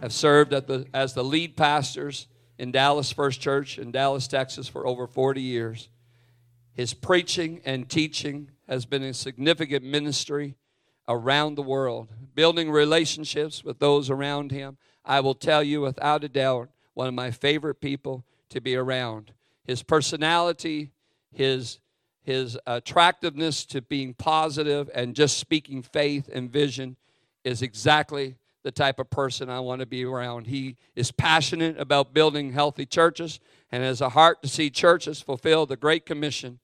have served the, as the lead pastors in Dallas First Church in Dallas, Texas for over 40 years. His preaching and teaching has been a significant ministry around the world, building relationships with those around him. I will tell you without a doubt, one of my favorite people to be around. His personality, his his attractiveness to being positive and just speaking faith and vision is exactly the type of person I want to be around. He is passionate about building healthy churches and has a heart to see churches fulfill the Great Commission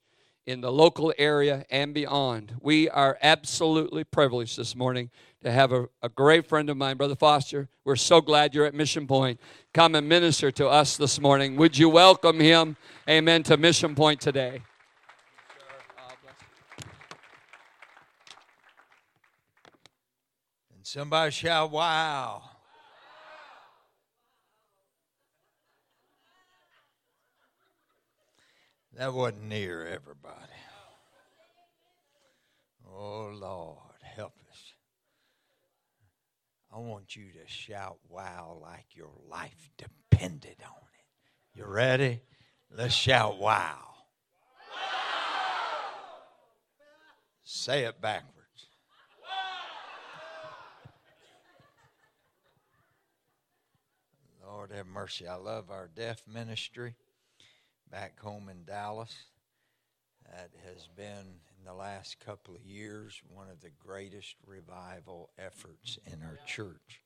in the local area and beyond. We are absolutely privileged this morning to have a, a great friend of mine, Brother Foster. We're so glad you're at Mission Point. Come and minister to us this morning. Would you welcome him, amen, to Mission Point today? Somebody shout, wow. That wasn't near everybody. Oh, Lord, help us. I want you to shout wow like your life depended on it. You ready? Let's shout wow. wow. Say it backwards. Lord have mercy. I love our deaf ministry back home in Dallas. That has been, in the last couple of years, one of the greatest revival efforts in our church.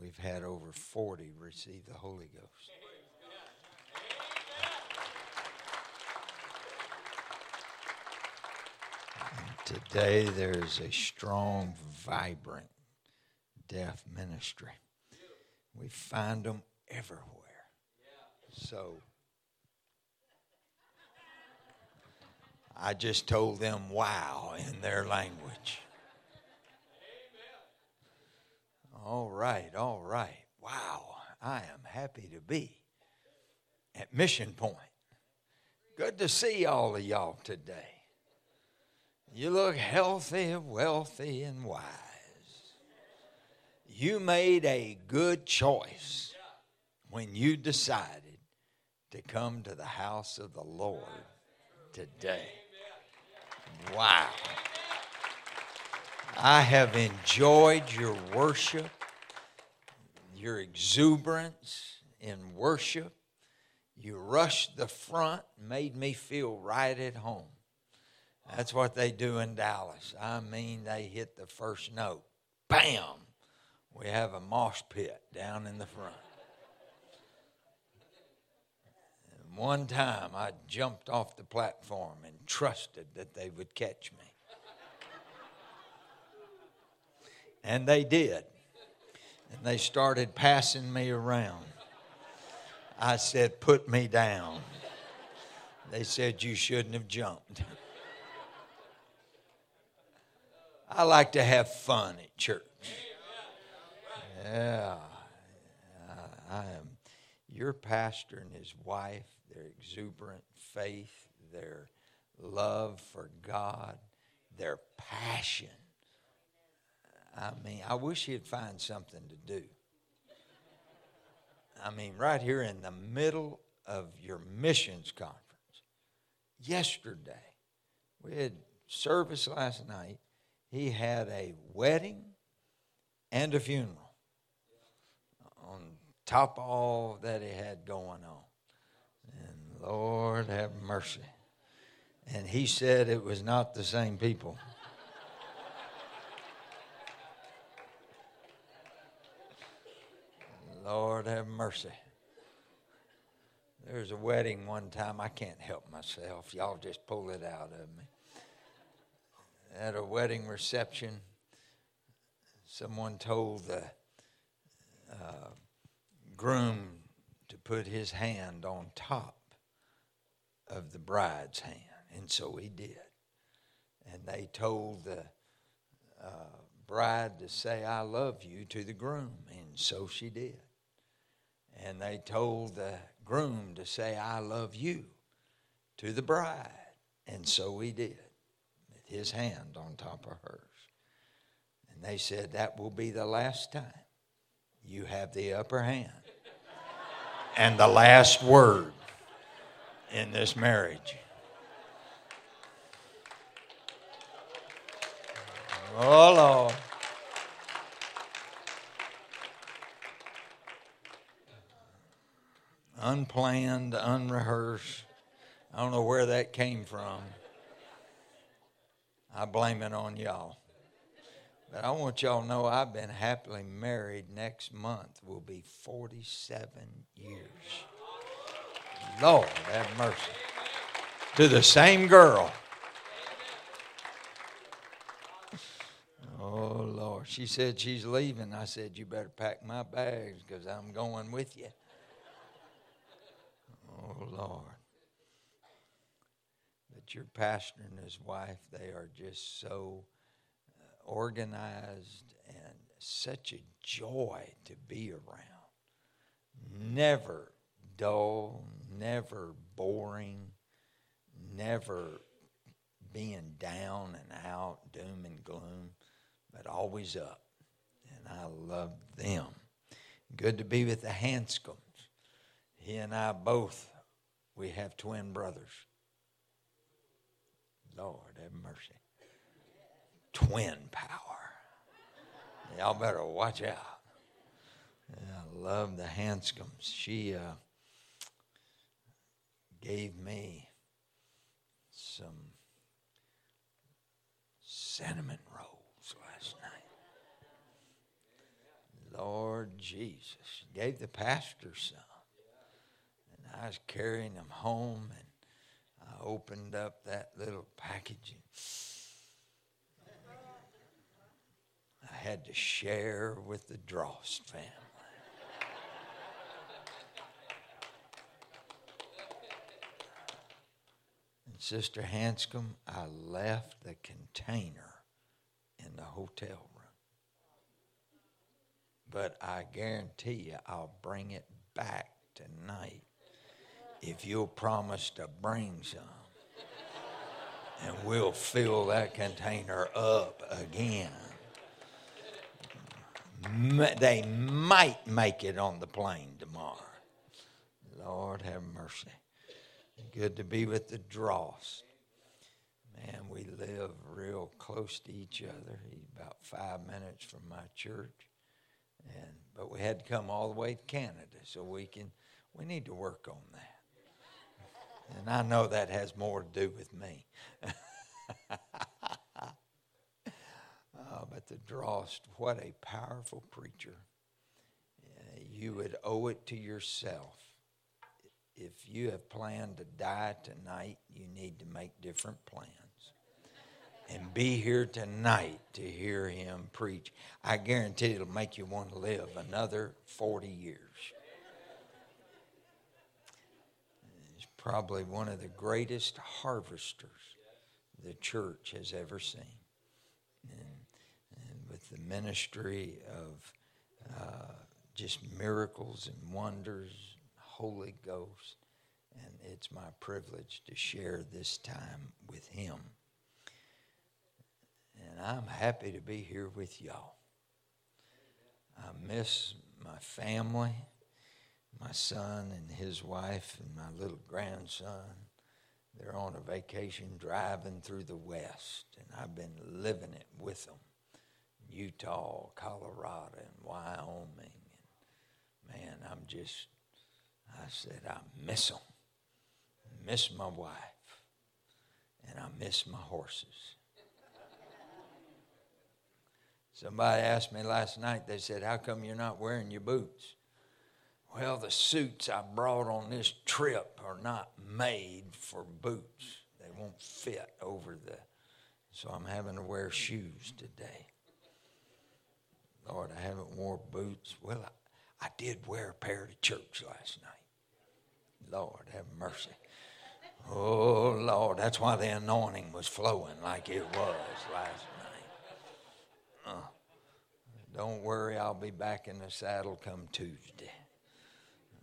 We've had over 40 receive the Holy Ghost. And today there's a strong, vibrant deaf ministry. We find them everywhere. So I just told them wow in their language. All right, all right. Wow, I am happy to be at Mission Point. Good to see all of y'all today. You look healthy, wealthy, and wise you made a good choice when you decided to come to the house of the Lord today. Wow. I have enjoyed your worship, your exuberance in worship. You rushed the front, made me feel right at home. That's what they do in Dallas. I mean, they hit the first note. Bam! We have a mosh pit down in the front. And one time I jumped off the platform and trusted that they would catch me. And they did. And they started passing me around. I said, Put me down. They said, You shouldn't have jumped. I like to have fun at church. Yeah. I am your pastor and his wife, their exuberant faith, their love for God, their passion. I mean, I wish he'd find something to do. I mean, right here in the middle of your missions conference, yesterday, we had service last night. He had a wedding and a funeral top of all that he had going on. And Lord have mercy. And he said it was not the same people. Lord have mercy. There was a wedding one time. I can't help myself. Y'all just pull it out of me. At a wedding reception, someone told the uh, groom to put his hand on top of the bride's hand. And so he did. And they told the uh, bride to say, I love you to the groom. And so she did. And they told the groom to say, I love you to the bride. And so he did, with his hand on top of hers. And they said, That will be the last time you have the upper hand and the last word in this marriage. Oh, Lord. Unplanned, unrehearsed. I don't know where that came from. I blame it on y'all. But I want y'all to know I've been happily married next month will be 47 years. Lord, have mercy. To the same girl. Oh, Lord. She said she's leaving. I said, You better pack my bags because I'm going with you. Oh, Lord. But your pastor and his wife, they are just so organized and such a joy to be around. Never dull, never boring, never being down and out, doom and gloom, but always up. And I love them. Good to be with the Hanscoms. He and I both, we have twin brothers. Lord have mercy twin power. Y'all better watch out. I love the Hanscoms. She uh, gave me some cinnamon rolls last night. Lord Jesus. She gave the pastor some. And I was carrying them home and I opened up that little package and I had to share with the Drost family. and Sister Hanscom, I left the container in the hotel room. But I guarantee you, I'll bring it back tonight if you'll promise to bring some. And we'll fill that container up again they might make it on the plane tomorrow. Lord have mercy. Good to be with the Dross. Man, we live real close to each other. He's about five minutes from my church. And but we had to come all the way to Canada so we can we need to work on that. And I know that has more to do with me. Uh, but the Drost, what a powerful preacher. Uh, you would owe it to yourself. If you have planned to die tonight, you need to make different plans. And be here tonight to hear him preach. I guarantee it'll make you want to live another 40 years. He's probably one of the greatest harvesters the church has ever seen the ministry of uh, just miracles and wonders, Holy Ghost. And it's my privilege to share this time with him. And I'm happy to be here with y'all. I miss my family, my son and his wife, and my little grandson. They're on a vacation driving through the West, and I've been living it with them. Utah, Colorado, and Wyoming. And man, I'm just, I said, I miss them. I miss my wife. And I miss my horses. Somebody asked me last night, they said, How come you're not wearing your boots? Well, the suits I brought on this trip are not made for boots. They won't fit over the. So I'm having to wear shoes today. Lord, I haven't wore boots. Well, I, I did wear a pair to church last night. Lord, have mercy. Oh, Lord, that's why the anointing was flowing like it was last night. Uh, don't worry, I'll be back in the saddle come Tuesday.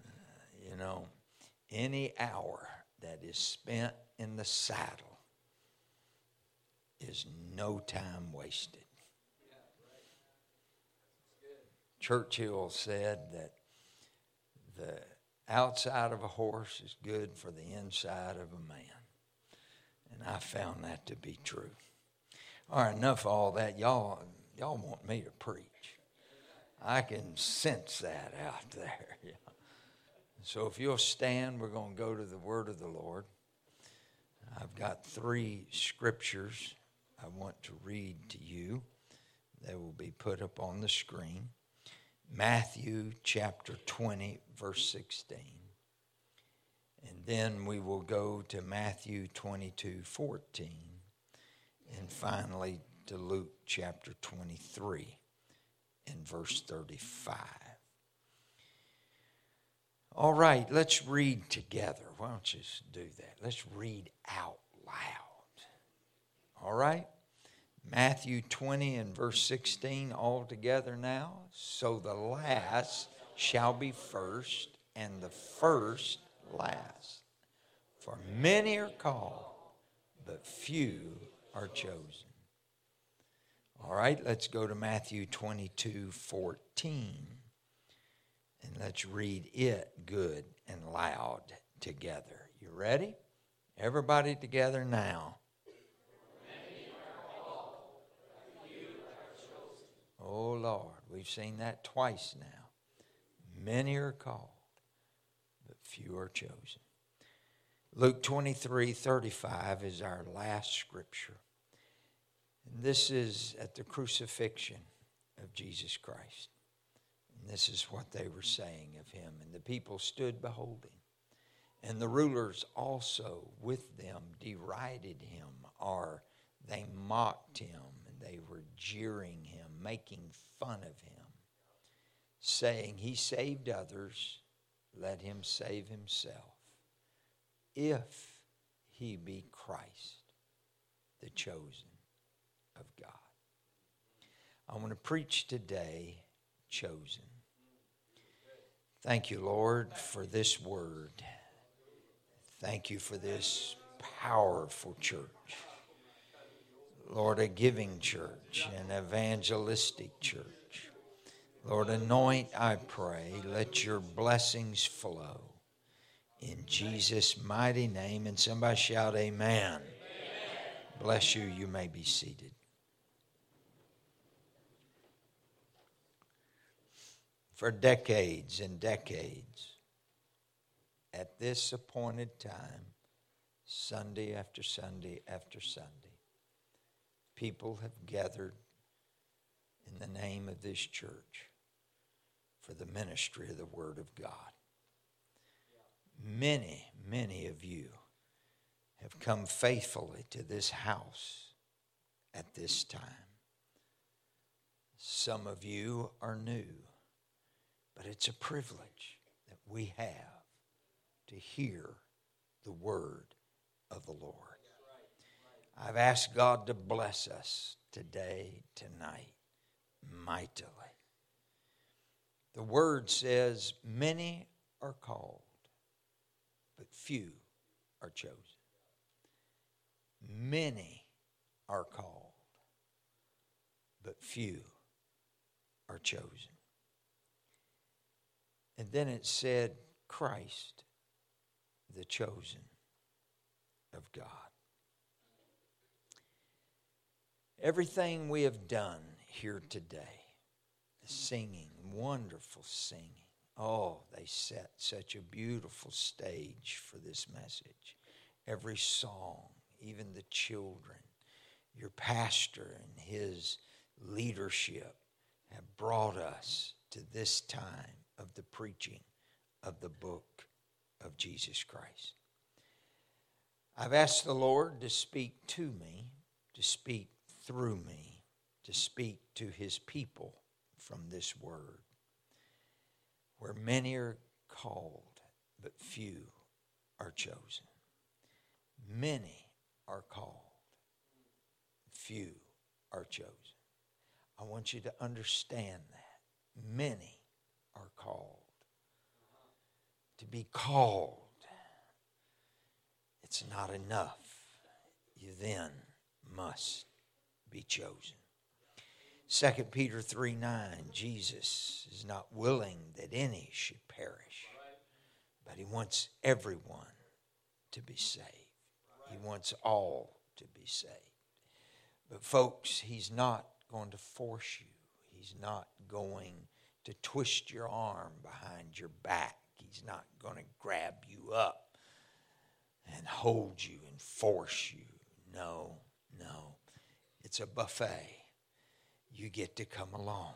Uh, you know, any hour that is spent in the saddle is no time wasted. Churchill said that the outside of a horse is good for the inside of a man. And I found that to be true. All right, enough of all that. Y'all, y'all want me to preach. I can sense that out there. So if you'll stand, we're going to go to the word of the Lord. I've got three scriptures I want to read to you. They will be put up on the screen. Matthew chapter 20, verse 16. And then we will go to Matthew 22, 14. And finally to Luke chapter 23 and verse 35. All right, let's read together. Why don't you do that? Let's read out loud. All right? Matthew 20 and verse 16 all together now. So the last shall be first, and the first last. For many are called, but few are chosen. All right, let's go to Matthew 22 14. And let's read it good and loud together. You ready? Everybody together now. Oh Lord, we've seen that twice now. Many are called, but few are chosen. Luke 23 35 is our last scripture. And this is at the crucifixion of Jesus Christ. And this is what they were saying of him. And the people stood beholding. And the rulers also with them derided him, or they mocked him, and they were jeering him, making fun of him, saying, He saved others, let him save himself, if he be Christ, the chosen of God. I want to preach today, chosen. Thank you, Lord, for this word. Thank you for this powerful church. Lord, a giving church, an evangelistic church. Lord, anoint, I pray. Let your blessings flow. In Jesus' mighty name. And somebody shout, Amen. amen. Bless you. You may be seated. for decades and decades at this appointed time, Sunday after Sunday after Sunday, people have gathered in the name of this church for the ministry of the Word of God. Many, many of you have come faithfully to this house at this time. Some of you are new. But it's a privilege that we have to hear the word of the Lord. I've asked God to bless us today, tonight, mightily. The word says, Many are called, but few are chosen. Many are called, but few are chosen. And then it said, Christ, the chosen of God. Everything we have done here today, the singing, wonderful singing. Oh, they set such a beautiful stage for this message. Every song, even the children, your pastor and his leadership have brought us to this time of the preaching of the book of Jesus Christ. I've asked the Lord to speak to me, to speak through me, to speak to his people from this word. where many are called, but few are chosen. Many are called, few are chosen. I want you to understand that. Many are called. To be called, it's not enough. You then must be chosen. 2 Peter 3 9, Jesus is not willing that any should perish, but he wants everyone to be saved. He wants all to be saved. But, folks, he's not going to force you, he's not going to twist your arm behind your back, he's not going to grab you up and hold you and force you. No, no. It's a buffet you get to come along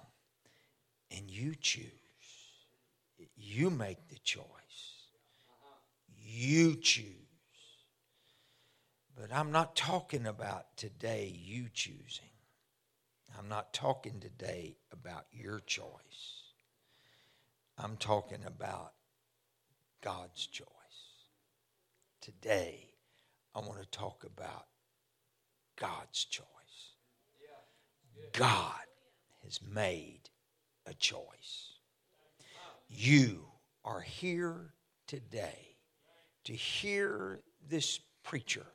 and you choose. You make the choice. You choose. But I'm not talking about today you choosing. I'm not talking today about your choice. I'm talking about God's choice. Today, I want to talk about God's choice. God has made a choice. You are here today to hear this preacher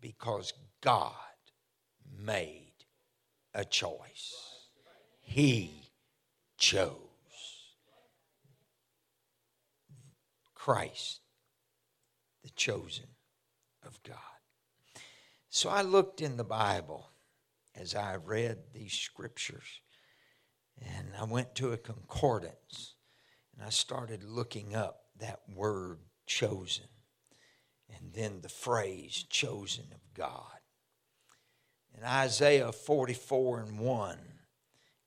because God made a choice. He chose Christ, the chosen of God. So I looked in the Bible as I read these scriptures. And I went to a concordance and I started looking up that word chosen and then the phrase chosen of God. In Isaiah 44 and 1,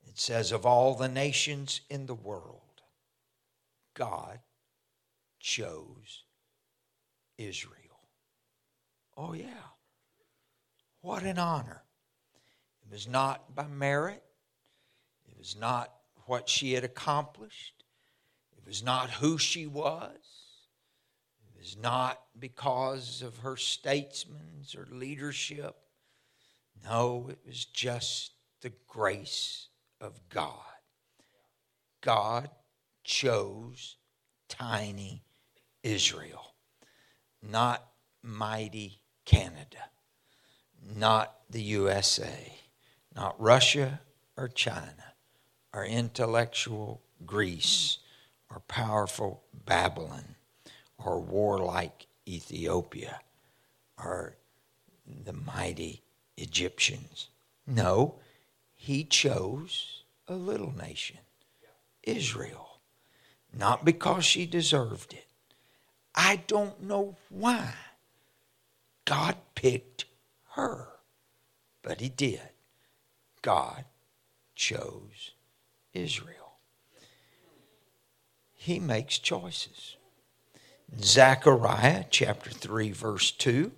it says, Of all the nations in the world, God chose Israel. Oh, yeah. What an honor. It was not by merit, it was not what she had accomplished, it was not who she was, it was not because of her statesmen or leadership. No, it was just the grace of God. God chose tiny Israel, not mighty Canada, not the USA not Russia or China, or intellectual Greece, or powerful Babylon, or warlike Ethiopia, or the mighty Egyptians. No, he chose a little nation, Israel, not because she deserved it. I don't know why God picked her, but he did. God chose Israel. He makes choices. In Zechariah chapter 3, verse 2,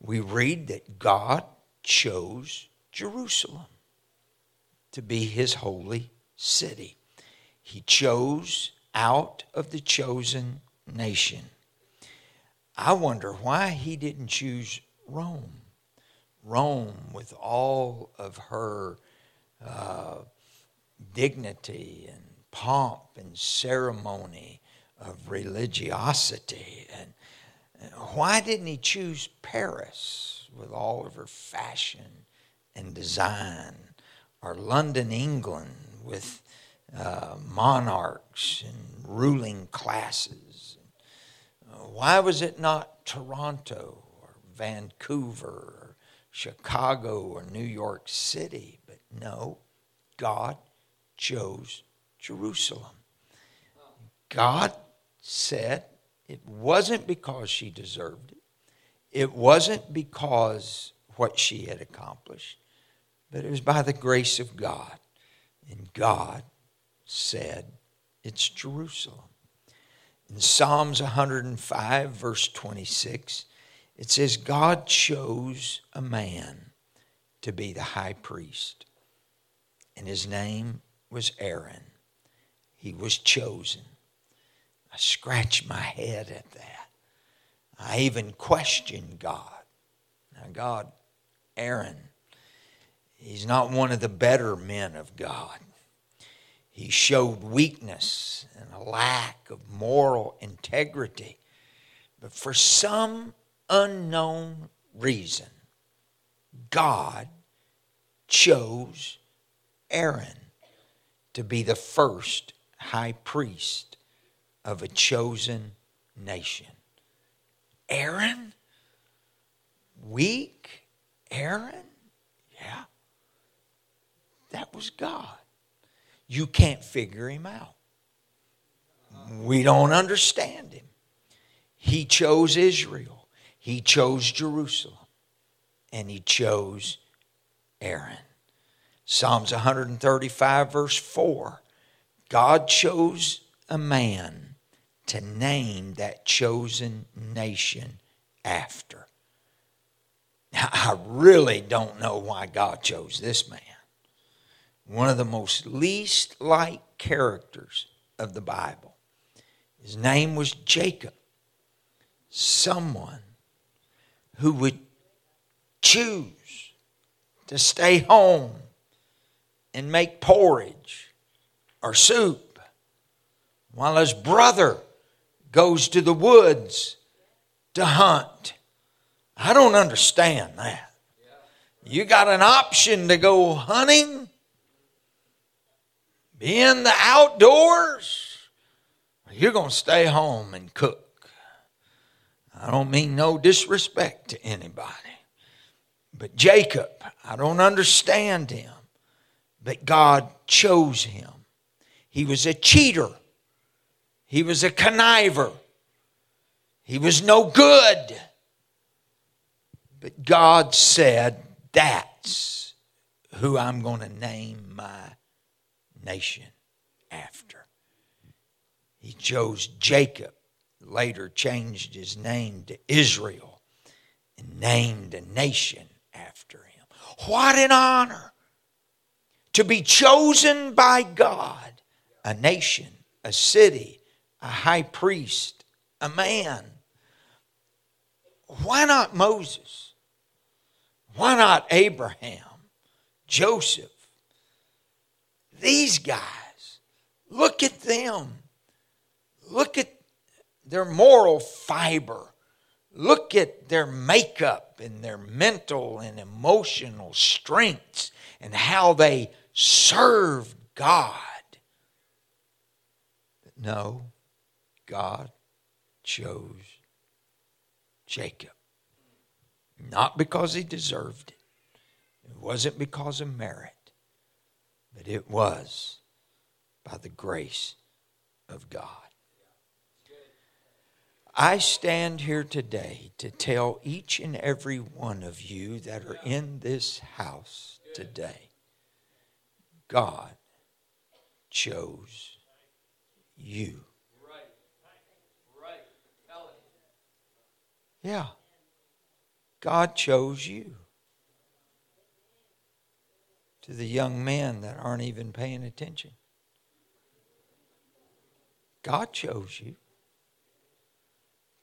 we read that God chose Jerusalem to be his holy city. He chose out of the chosen nation. I wonder why he didn't choose Rome. Rome with all of her uh, dignity and pomp and ceremony of religiosity. And why didn't he choose Paris with all of her fashion and design, or London, England with uh, monarchs and ruling classes? Why was it not Toronto or Vancouver Chicago or New York City, but no, God chose Jerusalem. God said it wasn't because she deserved it, it wasn't because what she had accomplished, but it was by the grace of God. And God said, It's Jerusalem. In Psalms 105, verse 26, it says, God chose a man to be the high priest, and his name was Aaron. He was chosen I scratched my head at that. I even questioned God. Now, God, Aaron, he's not one of the better men of God. He showed weakness and a lack of moral integrity. But for some unknown reason, God chose Aaron to be the first high priest of a chosen nation. Aaron? Weak? Aaron? Yeah. That was God. You can't figure him out. We don't understand him. He chose Israel, he chose Jerusalem, and he chose Aaron. Psalms 135, verse 4 God chose a man to name that chosen nation after. Now, I really don't know why God chose this man. One of the most least liked characters of the Bible. His name was Jacob. Someone who would choose to stay home and make porridge or soup while his brother goes to the woods to hunt. I don't understand that. You got an option to go hunting, be in the outdoors, you're going to stay home and cook. I don't mean no disrespect to anybody. But Jacob, I don't understand him. But God chose him. He was a cheater. He was a conniver. He was no good. But God said, That's who I'm going to name my nation after. He chose Jacob, later changed his name to Israel, and named a nation after him. What an honor to be chosen by God, a nation, a city, a high priest, a man. Why not Moses? Why not Abraham, Joseph? These guys, look at them. Look at their moral fiber. Look at their makeup and their mental and emotional strengths and how they serve God. no, God chose Jacob. Not because he deserved it, it wasn't because of merit, but it was by the grace of God. I stand here today to tell each and every one of you that are in this house today God chose you. Yeah. God chose you. To the young men that aren't even paying attention, God chose you.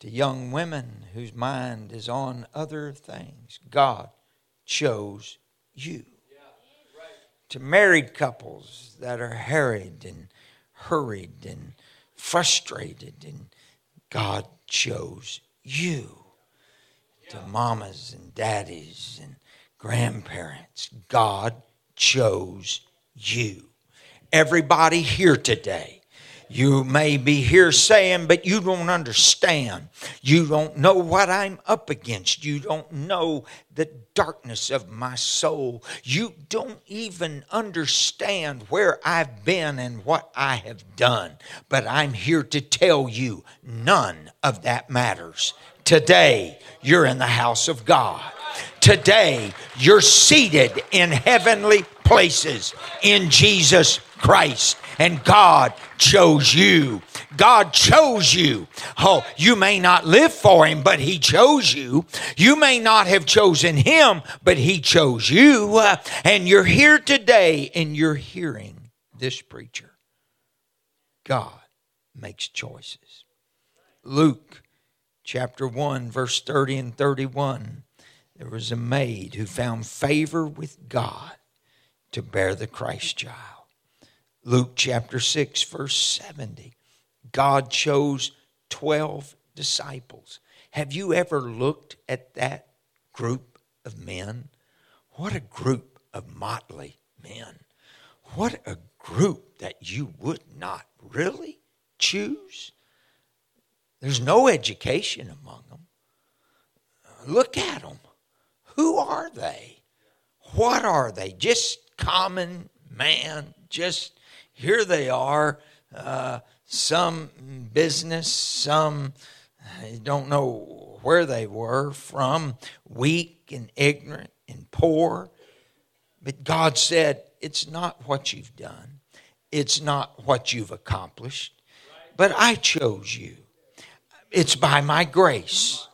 To young women whose mind is on other things, God chose you. To married couples that are harried and hurried and frustrated, and God chose you to mamas and daddies and grandparents. God chose you. Everybody here today. You may be here saying, but you don't understand. You don't know what I'm up against. You don't know the darkness of my soul. You don't even understand where I've been and what I have done. But I'm here to tell you none of that matters. Today, you're in the house of God. Today, you're seated in heavenly places in Jesus Christ. And God chose you. God chose you. Oh, you may not live for Him, but He chose you. You may not have chosen Him, but He chose you. Uh, and you're here today and you're hearing this preacher. God makes choices. Luke chapter 1, verse 30 and 31. There was a maid who found favor with God to bear the Christ child. Luke chapter 6, verse 70. God chose 12 disciples. Have you ever looked at that group of men? What a group of motley men. What a group that you would not really choose. There's no education among them. Look at them. Who are they? What are they? Just common man. Just here they are. Uh, some business, some I don't know where they were from, weak and ignorant and poor. But God said, It's not what you've done, it's not what you've accomplished, but I chose you. It's by my grace.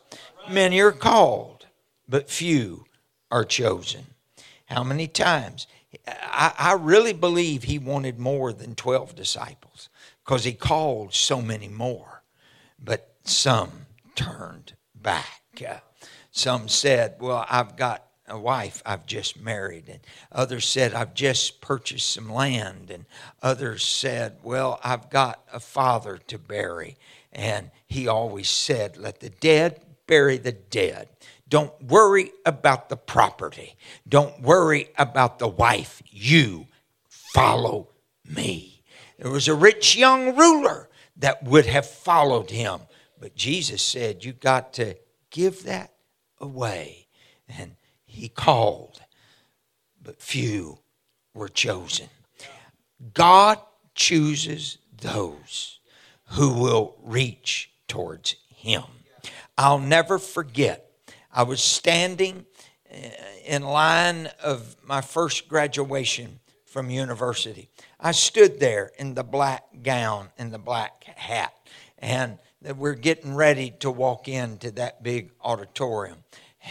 Many are called, but few are chosen. How many times? I, I really believe he wanted more than 12 disciples because he called so many more. But some turned back. Uh, some said, Well, I've got a wife I've just married, and others said, I've just purchased some land, and others said, Well, I've got a father to bury. And he always said, Let the dead bury the dead. Don't worry about the property. Don't worry about the wife. You follow me. There was a rich young ruler that would have followed him. But Jesus said, You got to give that away. And he called, but few were chosen. God chooses those who will reach towards him. I'll never forget, I was standing uh, in line of my first graduation from university. I stood there in the black gown and the black hat, and we're getting ready to walk into that big auditorium.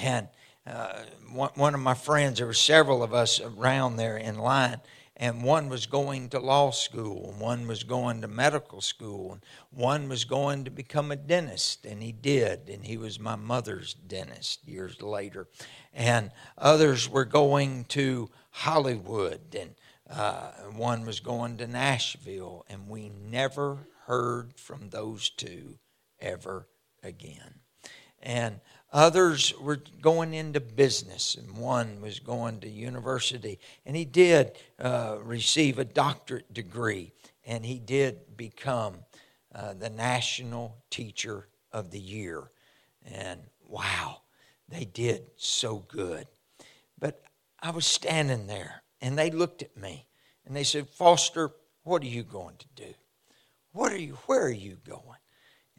And uh, one, one of my friends, there were several of us around there in line, and one was going to law school, and one was going to medical school, and one was going to become a dentist, and he did, and he was my mother's dentist years later. And others were going to Hollywood, and uh, one was going to Nashville, and we never heard from those two ever again. And Others were going into business, and one was going to university. And he did uh, receive a doctorate degree, and he did become uh, the National Teacher of the Year. And wow, they did so good. But I was standing there, and they looked at me, and they said, Foster, what are you going to do? What are you, where are you going?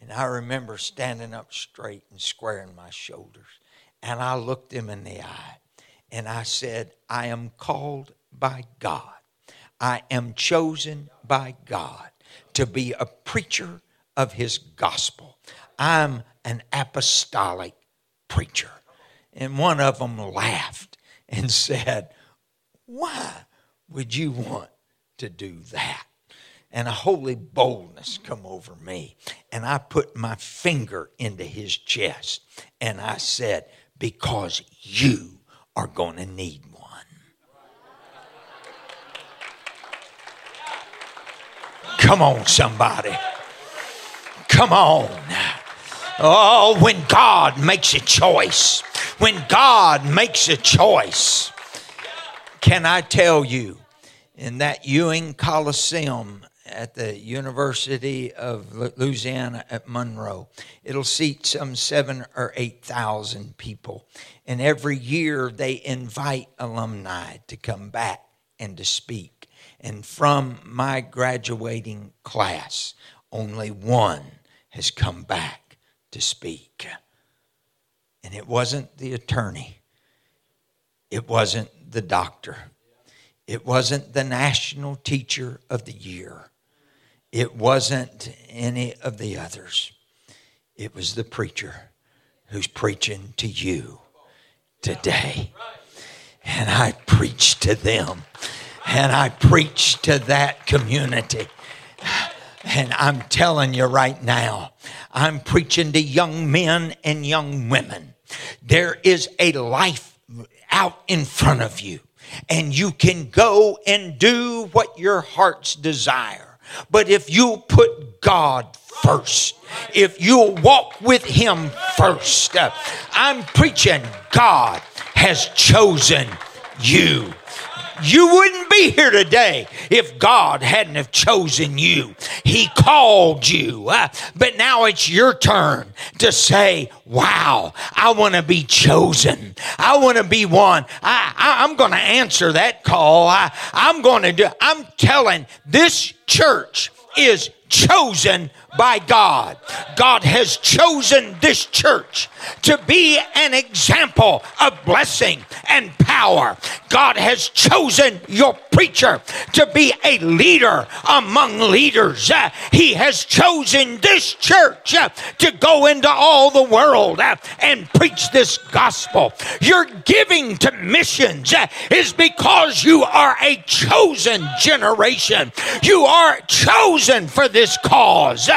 And I remember standing up straight and squaring my shoulders. And I looked him in the eye and I said, I am called by God. I am chosen by God to be a preacher of his gospel. I'm an apostolic preacher. And one of them laughed and said, Why would you want to do that? And a holy boldness come over me. And I put my finger into his chest and I said, Because you are going to need one. Come on, somebody. Come on. Oh, when God makes a choice, when God makes a choice, can I tell you, in that Ewing Coliseum at the University of Louisiana at Monroe. It'll seat some seven or 8,000 people. And every year they invite alumni to come back and to speak. And from my graduating class, only one has come back to speak. And it wasn't the attorney, it wasn't the doctor, it wasn't the national teacher of the year it wasn't any of the others. It was the preacher who's preaching to you today. And I preached to them. And I preached to that community. And I'm telling you right now, I'm preaching to young men and young women. There is a life out in front of you, and you can go and do what your heart's desire. But if you put God first, if you walk with Him first, uh, I'm preaching God has chosen you. You wouldn't be here today if God hadn't have chosen you. He called you. Uh, but now it's your turn to say, wow, I want to be chosen. I want to be one. I, am going to answer that call. I, I'm going to do, I'm telling this church is chosen by God. God has chosen this church to be an example of blessing and power. God has chosen your preacher to be a leader among leaders. Uh, he has chosen this church uh, to go into all the world uh, and preach this gospel. Your giving to missions is because you are a chosen generation. You are chosen for this cause.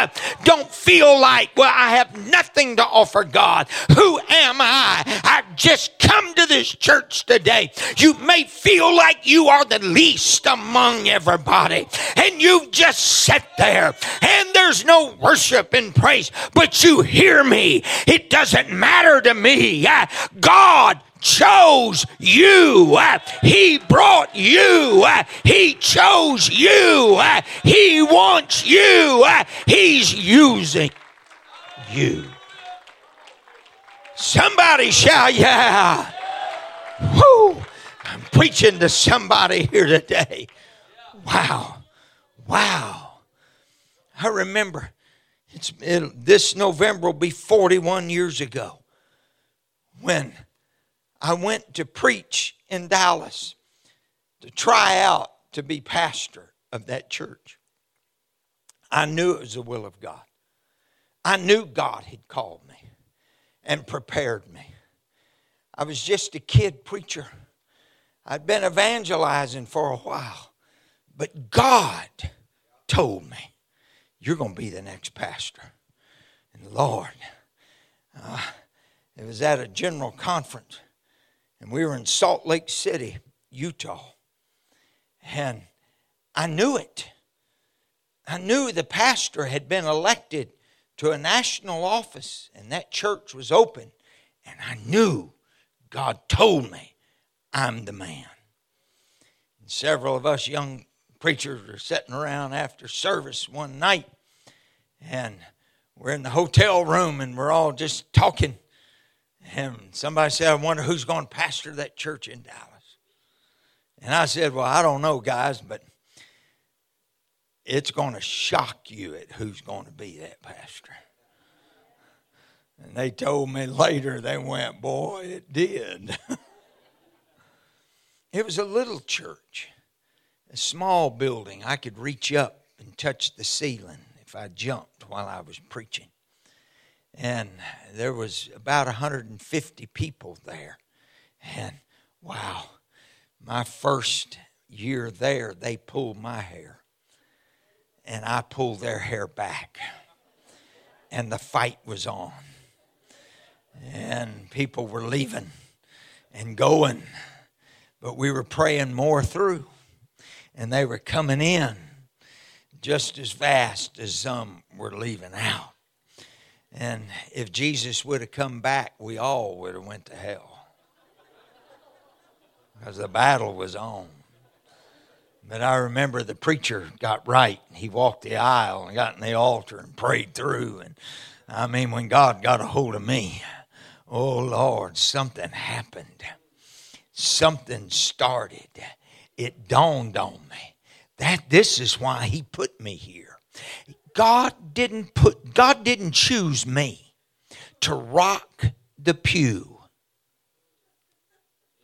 Don't feel like, well, I have nothing to offer God. Who am I? I've just come to this church today. You may feel like you are the least among everybody, and you've just sat there, and there's no worship and praise, but you hear me. It doesn't matter to me. God chose you. He brought you. He chose you. He wants you. He's using you. Somebody shout, yeah. Whoo. I'm preaching to somebody here today. Wow. Wow. I remember it's it, this November will be 41 years ago when I went to preach in Dallas to try out to be pastor of that church. I knew it was the will of God. I knew God had called me and prepared me. I was just a kid preacher. I'd been evangelizing for a while, but God told me, You're going to be the next pastor. And Lord, uh, it was at a general conference and we were in Salt Lake City, Utah. And I knew it. I knew the pastor had been elected to a national office, and that church was open. And I knew God told me I'm the man. And several of us young preachers were sitting around after service one night, and we're in the hotel room and we're all just talking. And somebody said, I wonder who's going to pastor that church in Dallas. And I said, Well, I don't know, guys, but it's going to shock you at who's going to be that pastor. And they told me later, they went, Boy, it did. it was a little church, a small building. I could reach up and touch the ceiling if I jumped while I was preaching and there was about 150 people there. And wow my first year there they pulled my hair. And i pulled their hair back. And the fight was on. And people were leaving and going. But we were praying more through. And they were coming in just as fast as some were leaving out and if Jesus would have come back, we all would have went to hell. Because the battle was on. But I remember the preacher got right. He walked the aisle and got in the altar and prayed through. And I mean, when God got a hold of me, oh Lord, something happened. Something started. It dawned on me that this is why He put me here. God didn't put God didn't choose me to rock the pew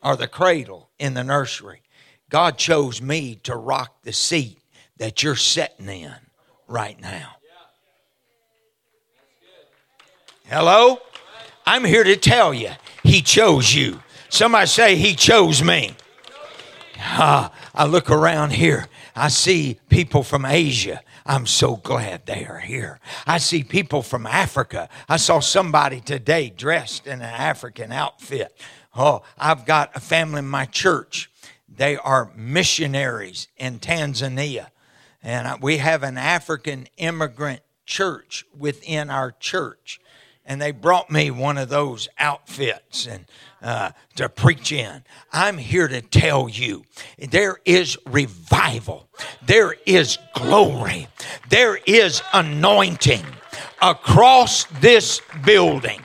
or the cradle in the nursery. God chose me to rock the seat that you're sitting in right now. Hello? I'm here to tell you, He chose you. Somebody say, He chose me. Ah, I look around here. I see people from Asia. I'm so glad they are here. I see people from Africa. I saw somebody today dressed in an African outfit. Oh, I've got a family in my church. They are missionaries in Tanzania. And we have an African immigrant church within our church. And they brought me one of those outfits and uh, to preach in. I'm here to tell you there is revival, there is glory, there is anointing across this building.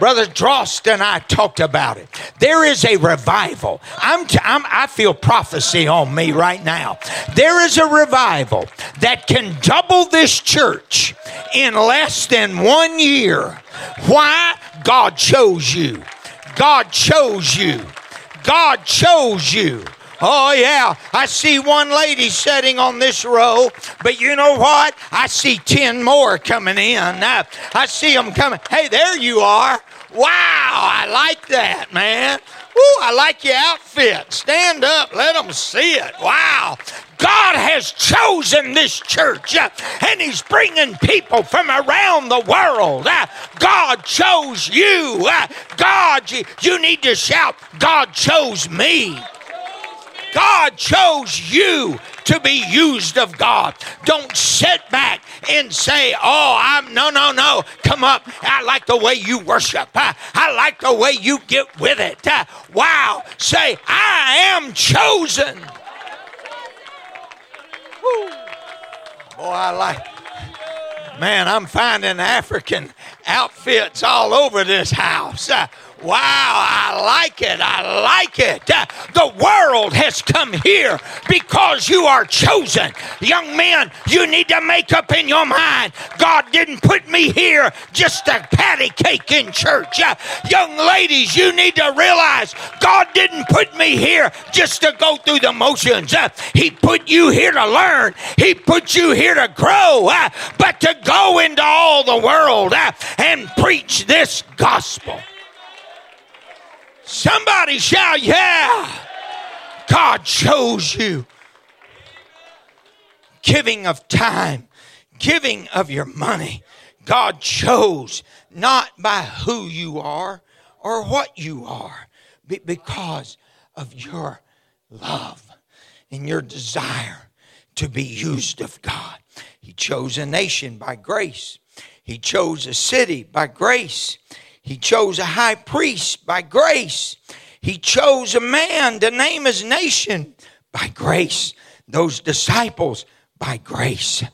Brother Drost and I talked about it. There is a revival. I'm, t- I'm, I feel prophecy on me right now. There is a revival that can double this church in less than one year. Why? God chose you. God chose you. God chose you. Oh, yeah. I see one lady sitting on this row, but you know what? I see 10 more coming in. I see them coming. Hey, there you are. Wow, I like that, man. Ooh, I like your outfit. Stand up, let them see it. Wow. God has chosen this church uh, and He's bringing people from around the world. Uh, God chose you. Uh, God, you, need to shout, God chose me. God chose you to be used of God. Don't sit back and say, Oh, I'm no, no, no. Come up. I like the way you worship. I, I like the way you get with it. Wow. Say, I am chosen. Boy, I like. Man, I'm finding African outfits all over this house. Uh, Wow, I like it. I like it. Uh, the world has come here because you are chosen. Young men, you need to make up in your mind God didn't put me here just to patty cake in church. Uh, young ladies, you need to realize God didn't put me here just to go through the motions. Uh, he put you here to learn, He put you here to grow, but to go into all the world and preach this gospel. Somebody shout, Yeah! God chose you. Giving of time, giving of your money. God chose not by who you are or what you are, but because of your love and your desire to be used of God. He chose a nation by grace, He chose a city by grace. He chose a high priest by grace. He chose a man to name his nation by grace. Those disciples by grace.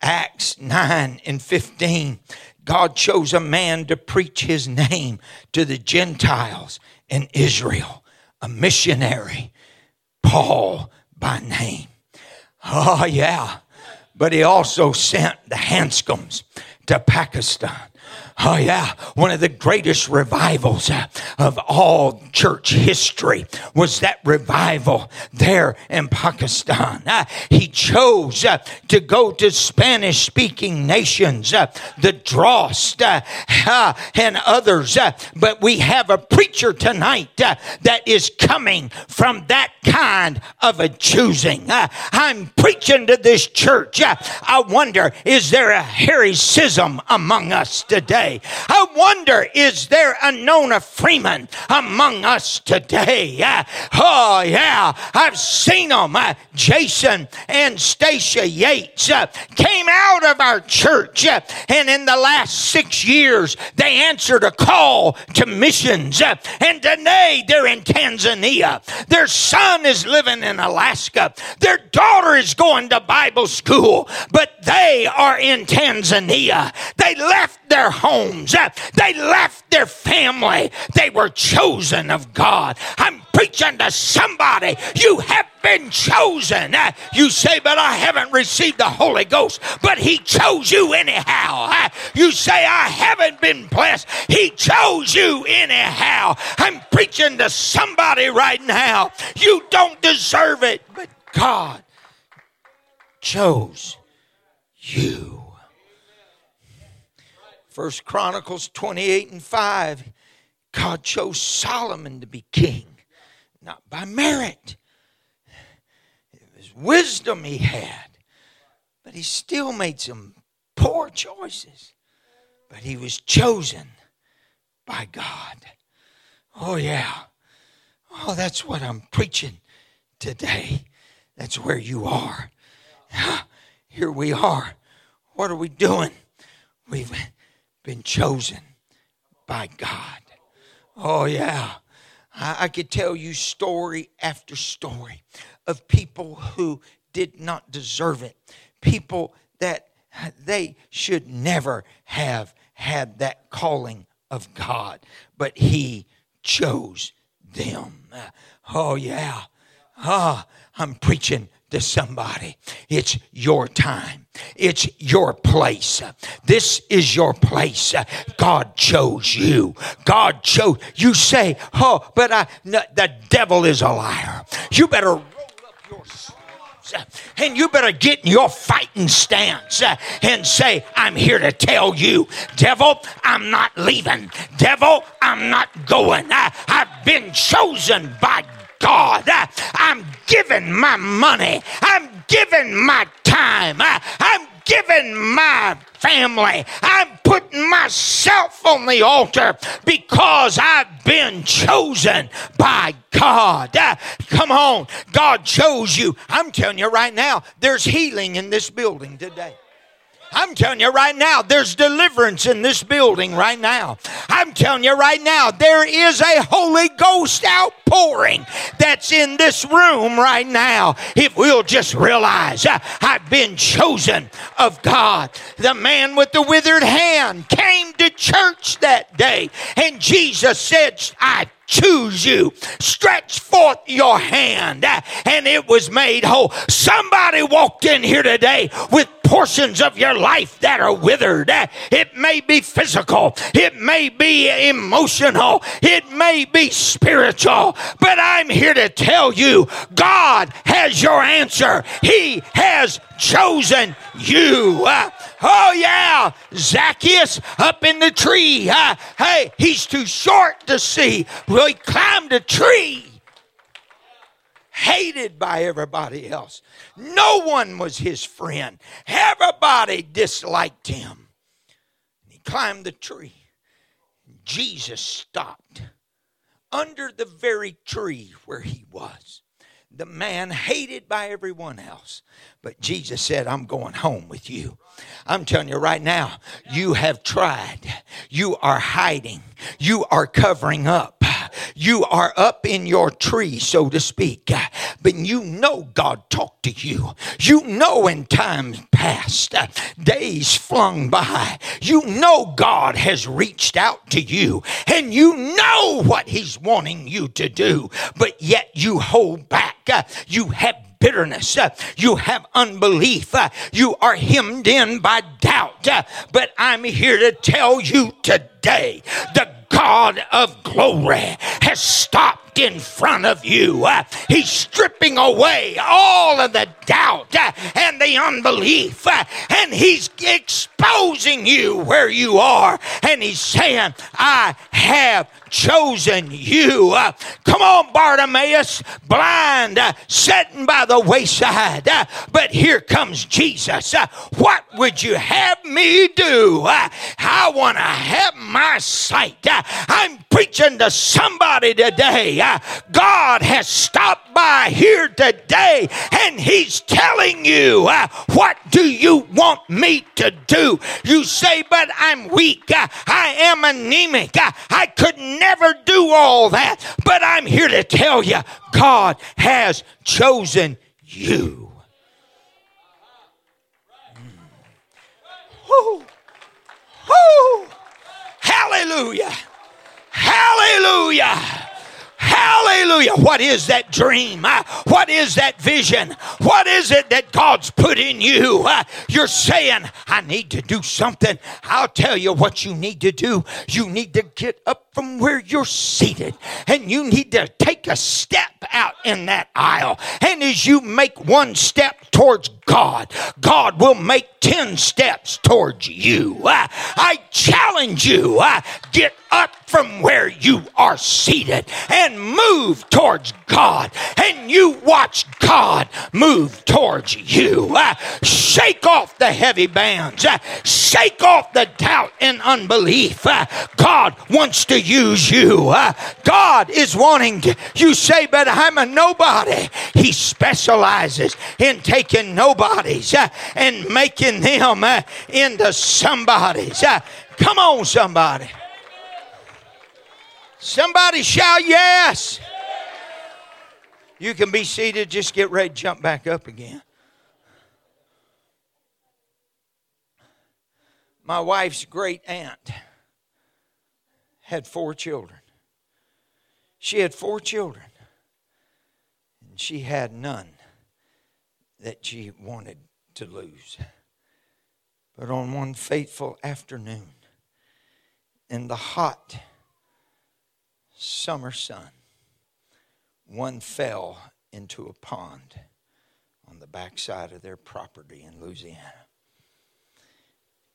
Acts 9 and 15. God chose a man to preach his name to the Gentiles in Israel, a missionary, Paul by name. Oh, yeah. But he also sent the Hanscoms to Pakistan. Oh, yeah. One of the greatest revivals uh, of all church history was that revival there in Pakistan. Uh, he chose uh, to go to Spanish speaking nations, the Drost and others. but we have a preacher tonight that is coming from that kind of a choosing. I'm preaching to this church. I wonder, is there a Harry Scism among us today? I wonder, is there a Nona Freeman among us today? oh, yeah, I've seen them. Uh, Jason and Stacia Yates uh, came out of our church, uh, and in the last six years, they answered a call to missions. and today, they're in Tanzania. Their son is living in Alaska. Their daughter is going to Bible school, but they are in Tanzania. They left their homes, they left their family. They were chosen of God. I'm preaching to somebody. You have been chosen. Uh, you say, but I haven't received the Holy Ghost. But He chose you anyhow. Uh, you say, I haven't been blessed. He chose you anyhow. I'm preaching to somebody right now. You don't deserve it, but God chose you. First Chronicles 28 and 5. God chose Solomon to be king, not by merit, It was wisdom he had. But he still made some poor choices. But he was chosen by God. Oh, yeah. Oh, that's what I'm preaching today. That's where you are. Here we are. What are we doing? We've been chosen by God. Oh, yeah. I, I could tell you story after story of people who did not deserve it, people that they should never have had that calling of God, but He chose them. Oh, yeah. Ah, oh, I'm preaching to somebody. It's your time. It's your place. This is your place. God chose you. God chose. You say, oh, but I, no, the devil is a liar. You better roll up your and you better get in your fighting stance and say, I'm here to tell you, devil, I'm not leaving. Devil, I'm not going. I, I've been chosen by God. I'm giving my money. I'm giving my time. I'm giving my family. I'm putting myself on the altar because I've been chosen by God. come on. God chose you. I'm telling you right now, there's healing in this building today. I'm telling you right now, there's deliverance in this building right now. I'm telling you right now, there is a Holy Ghost outpouring that's in this room right now. If we'll just realize uh, I've been chosen of God. The man with the withered hand came to church that day, and Jesus said, I choose you. Stretch forth your hand, and it was made whole. Somebody walked in here today with portions of your life that are withered. It may be physical, it may be emotional, it may be spiritual, but I'm here to tell you God has your answer. He has chosen you. Uh, oh, yeah. Zacchaeus up in the tree. Uh, hey, he's too short to see. Well, he climbed a tree. Hated by everybody else. No one was his friend. Everybody disliked him. He climbed the tree. Jesus stopped under the very tree where he was. The man hated by everyone else. But Jesus said, I'm going home with you. I'm telling you right now, you have tried. You are hiding. You are covering up. You are up in your tree, so to speak. But you know God talked to you. You know in times past, days flung by, you know God has reached out to you and you know what He's wanting you to do, but yet you hold back. You have bitterness. You have unbelief. You are hemmed in by doubt. But I'm here to tell you today the God of glory has stopped in front of you. He's stripping away all of the doubt and the unbelief, and He's exposing you where you are. And He's saying, I have chosen you. Uh, come on, Bartimaeus, blind, uh, sitting by the wayside. Uh, but here comes Jesus. Uh, what would you have me do? Uh, I want to have my sight. Uh, I'm preaching to somebody today. God has stopped by here today and He's telling you, uh, What do you want me to do? You say, But I'm weak. Uh, I am anemic. Uh, I could never do all that. But I'm here to tell you God has chosen you. Hmm. Woo. Woo. Hallelujah. Hallelujah. Hallelujah. What is that dream? Uh, what is that vision? What is it that God's put in you? Uh, you're saying, I need to do something. I'll tell you what you need to do. You need to get up from where you're seated and you need to take a step out in that aisle. And as you make one step towards God, God will make 10 steps towards you. I, I challenge you, I get up from where you are seated and move towards God. And you watch God move towards you. Uh, shake off the heavy bands, uh, shake off the doubt and unbelief. Uh, God wants to use you. Uh, God is wanting to, you say, but I'm a nobody. He specializes in taking nobodies uh, and making them uh, into somebodies. Come on, somebody. Somebody shout yes. You can be seated, just get ready jump back up again. My wife's great aunt had four children. She had four children, and she had none that she wanted to lose. But on one fateful afternoon, in the hot summer sun, one fell into a pond on the backside of their property in Louisiana.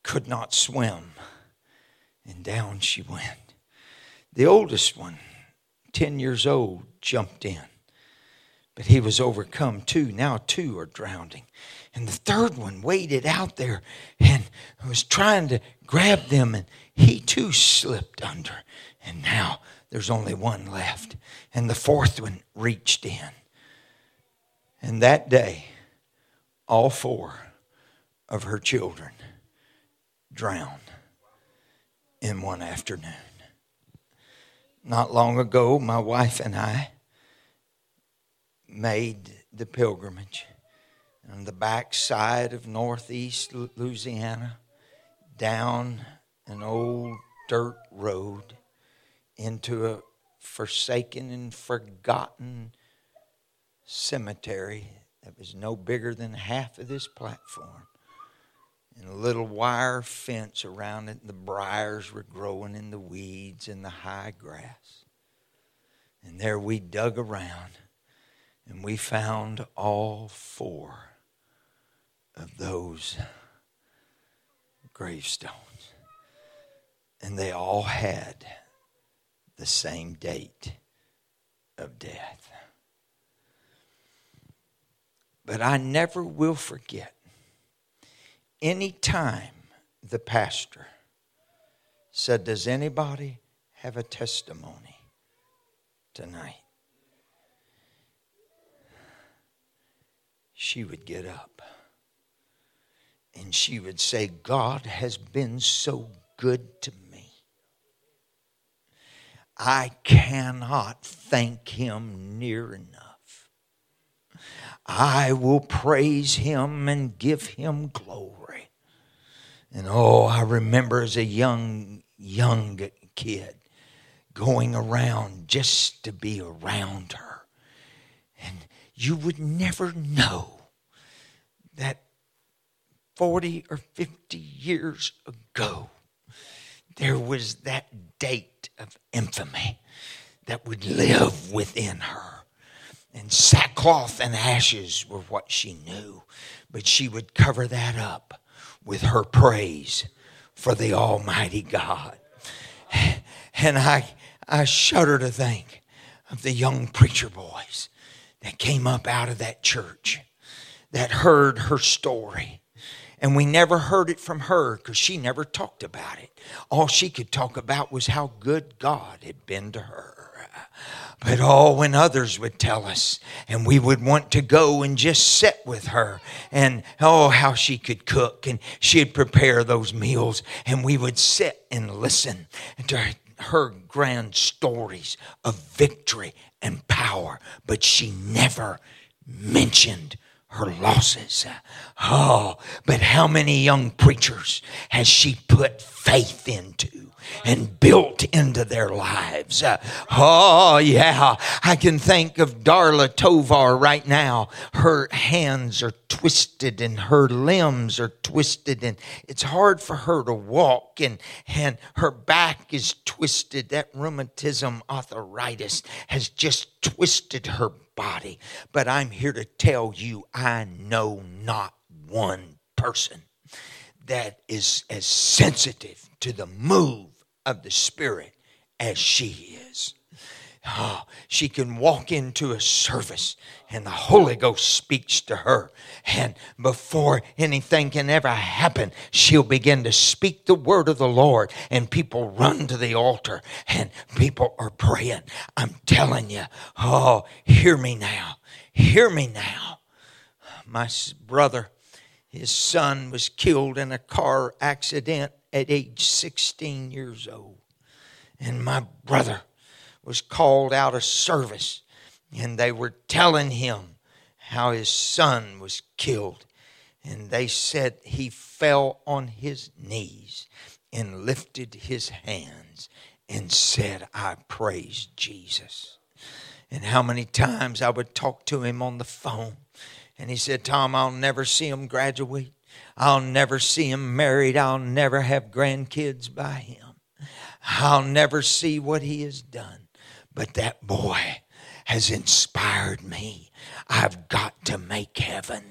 Could not swim, and down she went. The oldest one, 10 years old, jumped in, but he was overcome too. Now two are drowning. And the third one waded out there and was trying to grab them, and he too slipped under. And now there's only one left. And the fourth one reached in. And that day, all four of her children drowned in one afternoon. Not long ago, my wife and I made the pilgrimage on the backside of northeast Louisiana down an old dirt road into a forsaken and forgotten cemetery that was no bigger than half of this platform. And a little wire fence around it, and the briars were growing in the weeds and the high grass. And there we dug around and we found all four of those gravestones. And they all had the same date of death. But I never will forget any time the pastor said, Does anybody have a testimony tonight? She would get up and she would say, God has been so good to me. I cannot thank him near enough. I will praise him and give him glory. And oh, I remember as a young, young kid going around just to be around her. And you would never know that 40 or 50 years ago, there was that date of infamy that would live within her. And sackcloth and ashes were what she knew. But she would cover that up with her praise for the Almighty God. And I, I shudder to think of the young preacher boys that came up out of that church that heard her story and we never heard it from her because she never talked about it. All she could talk about was how good God had been to her. But oh, when others would tell us, and we would want to go and just sit with her, and oh, how she could cook, and she'd prepare those meals, and we would sit and listen to her grand stories of victory and power. But she never mentioned her losses. Oh, but how many young preachers has she put faith into? And built into their lives. Uh, oh, yeah. I can think of Darla Tovar right now. Her hands are twisted and her limbs are twisted and it's hard for her to walk and, and her back is twisted. That rheumatism arthritis has just twisted her body. But I'm here to tell you, I know not one person that is as sensitive to the move of the Spirit as she is. Oh, she can walk into a service and the Holy Ghost speaks to her. And before anything can ever happen, she'll begin to speak the word of the Lord, and people run to the altar and people are praying. I'm telling you, oh, hear me now. Hear me now. My brother, his son was killed in a car accident at age 16 years old. And my brother, was called out of service and they were telling him how his son was killed. And they said he fell on his knees and lifted his hands and said, I praise Jesus. And how many times I would talk to him on the phone. And he said, Tom, I'll never see him graduate. I'll never see him married. I'll never have grandkids by him. I'll never see what he has done. But that boy has inspired me. I've got to make heaven.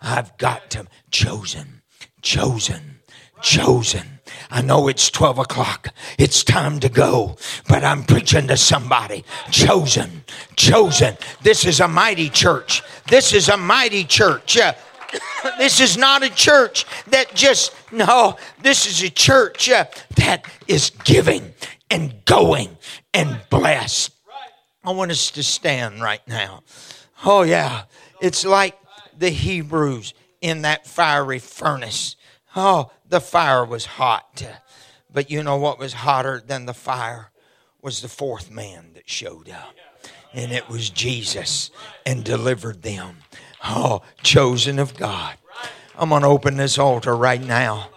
I've got to, chosen, chosen, chosen. I know it's 12 o'clock. It's time to go, but I'm preaching to somebody. Chosen, chosen. This is a mighty church. This is a mighty church. This is not a church that just, no, this is a church uh, that is giving and going and blessed. I want us to stand right now. Oh, yeah. It's like the Hebrews in that fiery furnace. Oh, the fire was hot. But you know what was hotter than the fire? Was the fourth man that showed up. And it was Jesus and delivered them. Oh, chosen of God. I'm going to open this altar right now.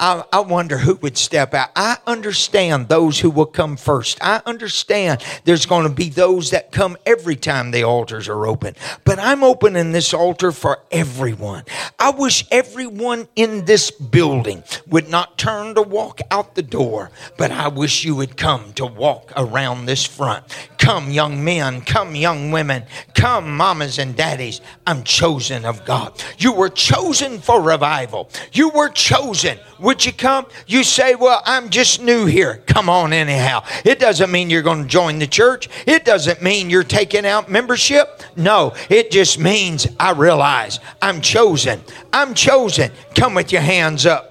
I, I wonder who would step out. I understand those who will come first. I understand there's going to be those that come every time the altars are open. But I'm opening this altar for everyone. I wish everyone in this building would not turn to walk out the door, but I wish you would come to walk around this front. Come, young men, come, young women, come, mamas and daddies. I'm chosen of God. You were chosen for revival. You were chosen. Would you come? You say, Well, I'm just new here. Come on, anyhow. It doesn't mean you're going to join the church, it doesn't mean you're taking out membership. No, it just means I realize I'm chosen. I'm chosen. Come with your hands up.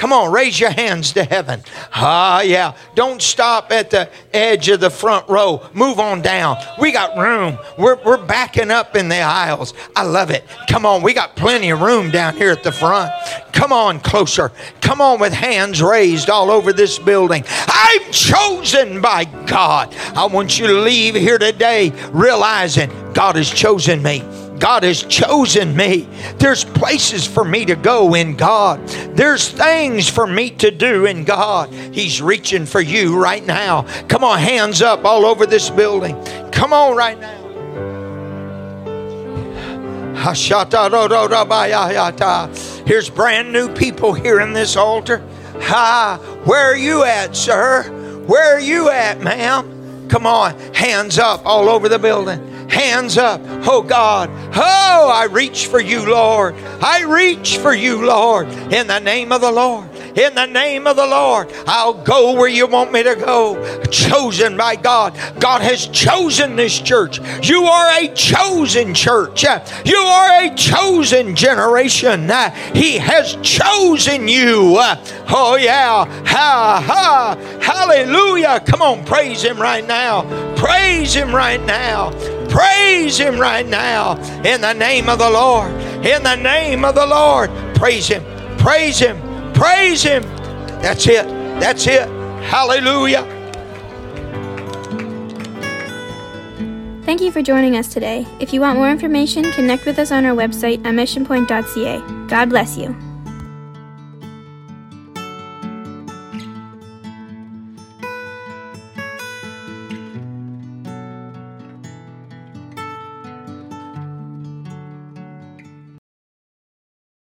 Come on, raise your hands to heaven. Ah, yeah. Don't stop at the edge of the front row. Move on down. We got room. We're, we're backing up in the aisles. I love it. Come on, we got plenty of room down here at the front. Come on closer. Come on with hands raised all over this building. I'm chosen by God. I want you to leave here today realizing God has chosen me. God has chosen me. There's places for me to go in God. There's things for me to do in God. He's reaching for you right now. Come on, hands up all over this building. Come on right now. Here's brand new people here in this altar. Ha, where are you at, sir? Where are you at, ma'am? Come on, hands up all over the building hands up. Oh God, oh, I reach for you, Lord. I reach for you, Lord, in the name of the Lord. In the name of the Lord, I'll go where you want me to go. Chosen by God. God has chosen this church. You are a chosen church. You are a chosen generation. He has chosen you. Oh, yeah. Ha, ha. Hallelujah. Come on, praise Him right now. Praise Him right now. Praise Him right now in the name of the Lord. In the name of the Lord. Praise Him. Praise Him. Praise Him. That's it. That's it. Hallelujah. Thank you for joining us today. If you want more information, connect with us on our website at missionpoint.ca. God bless you.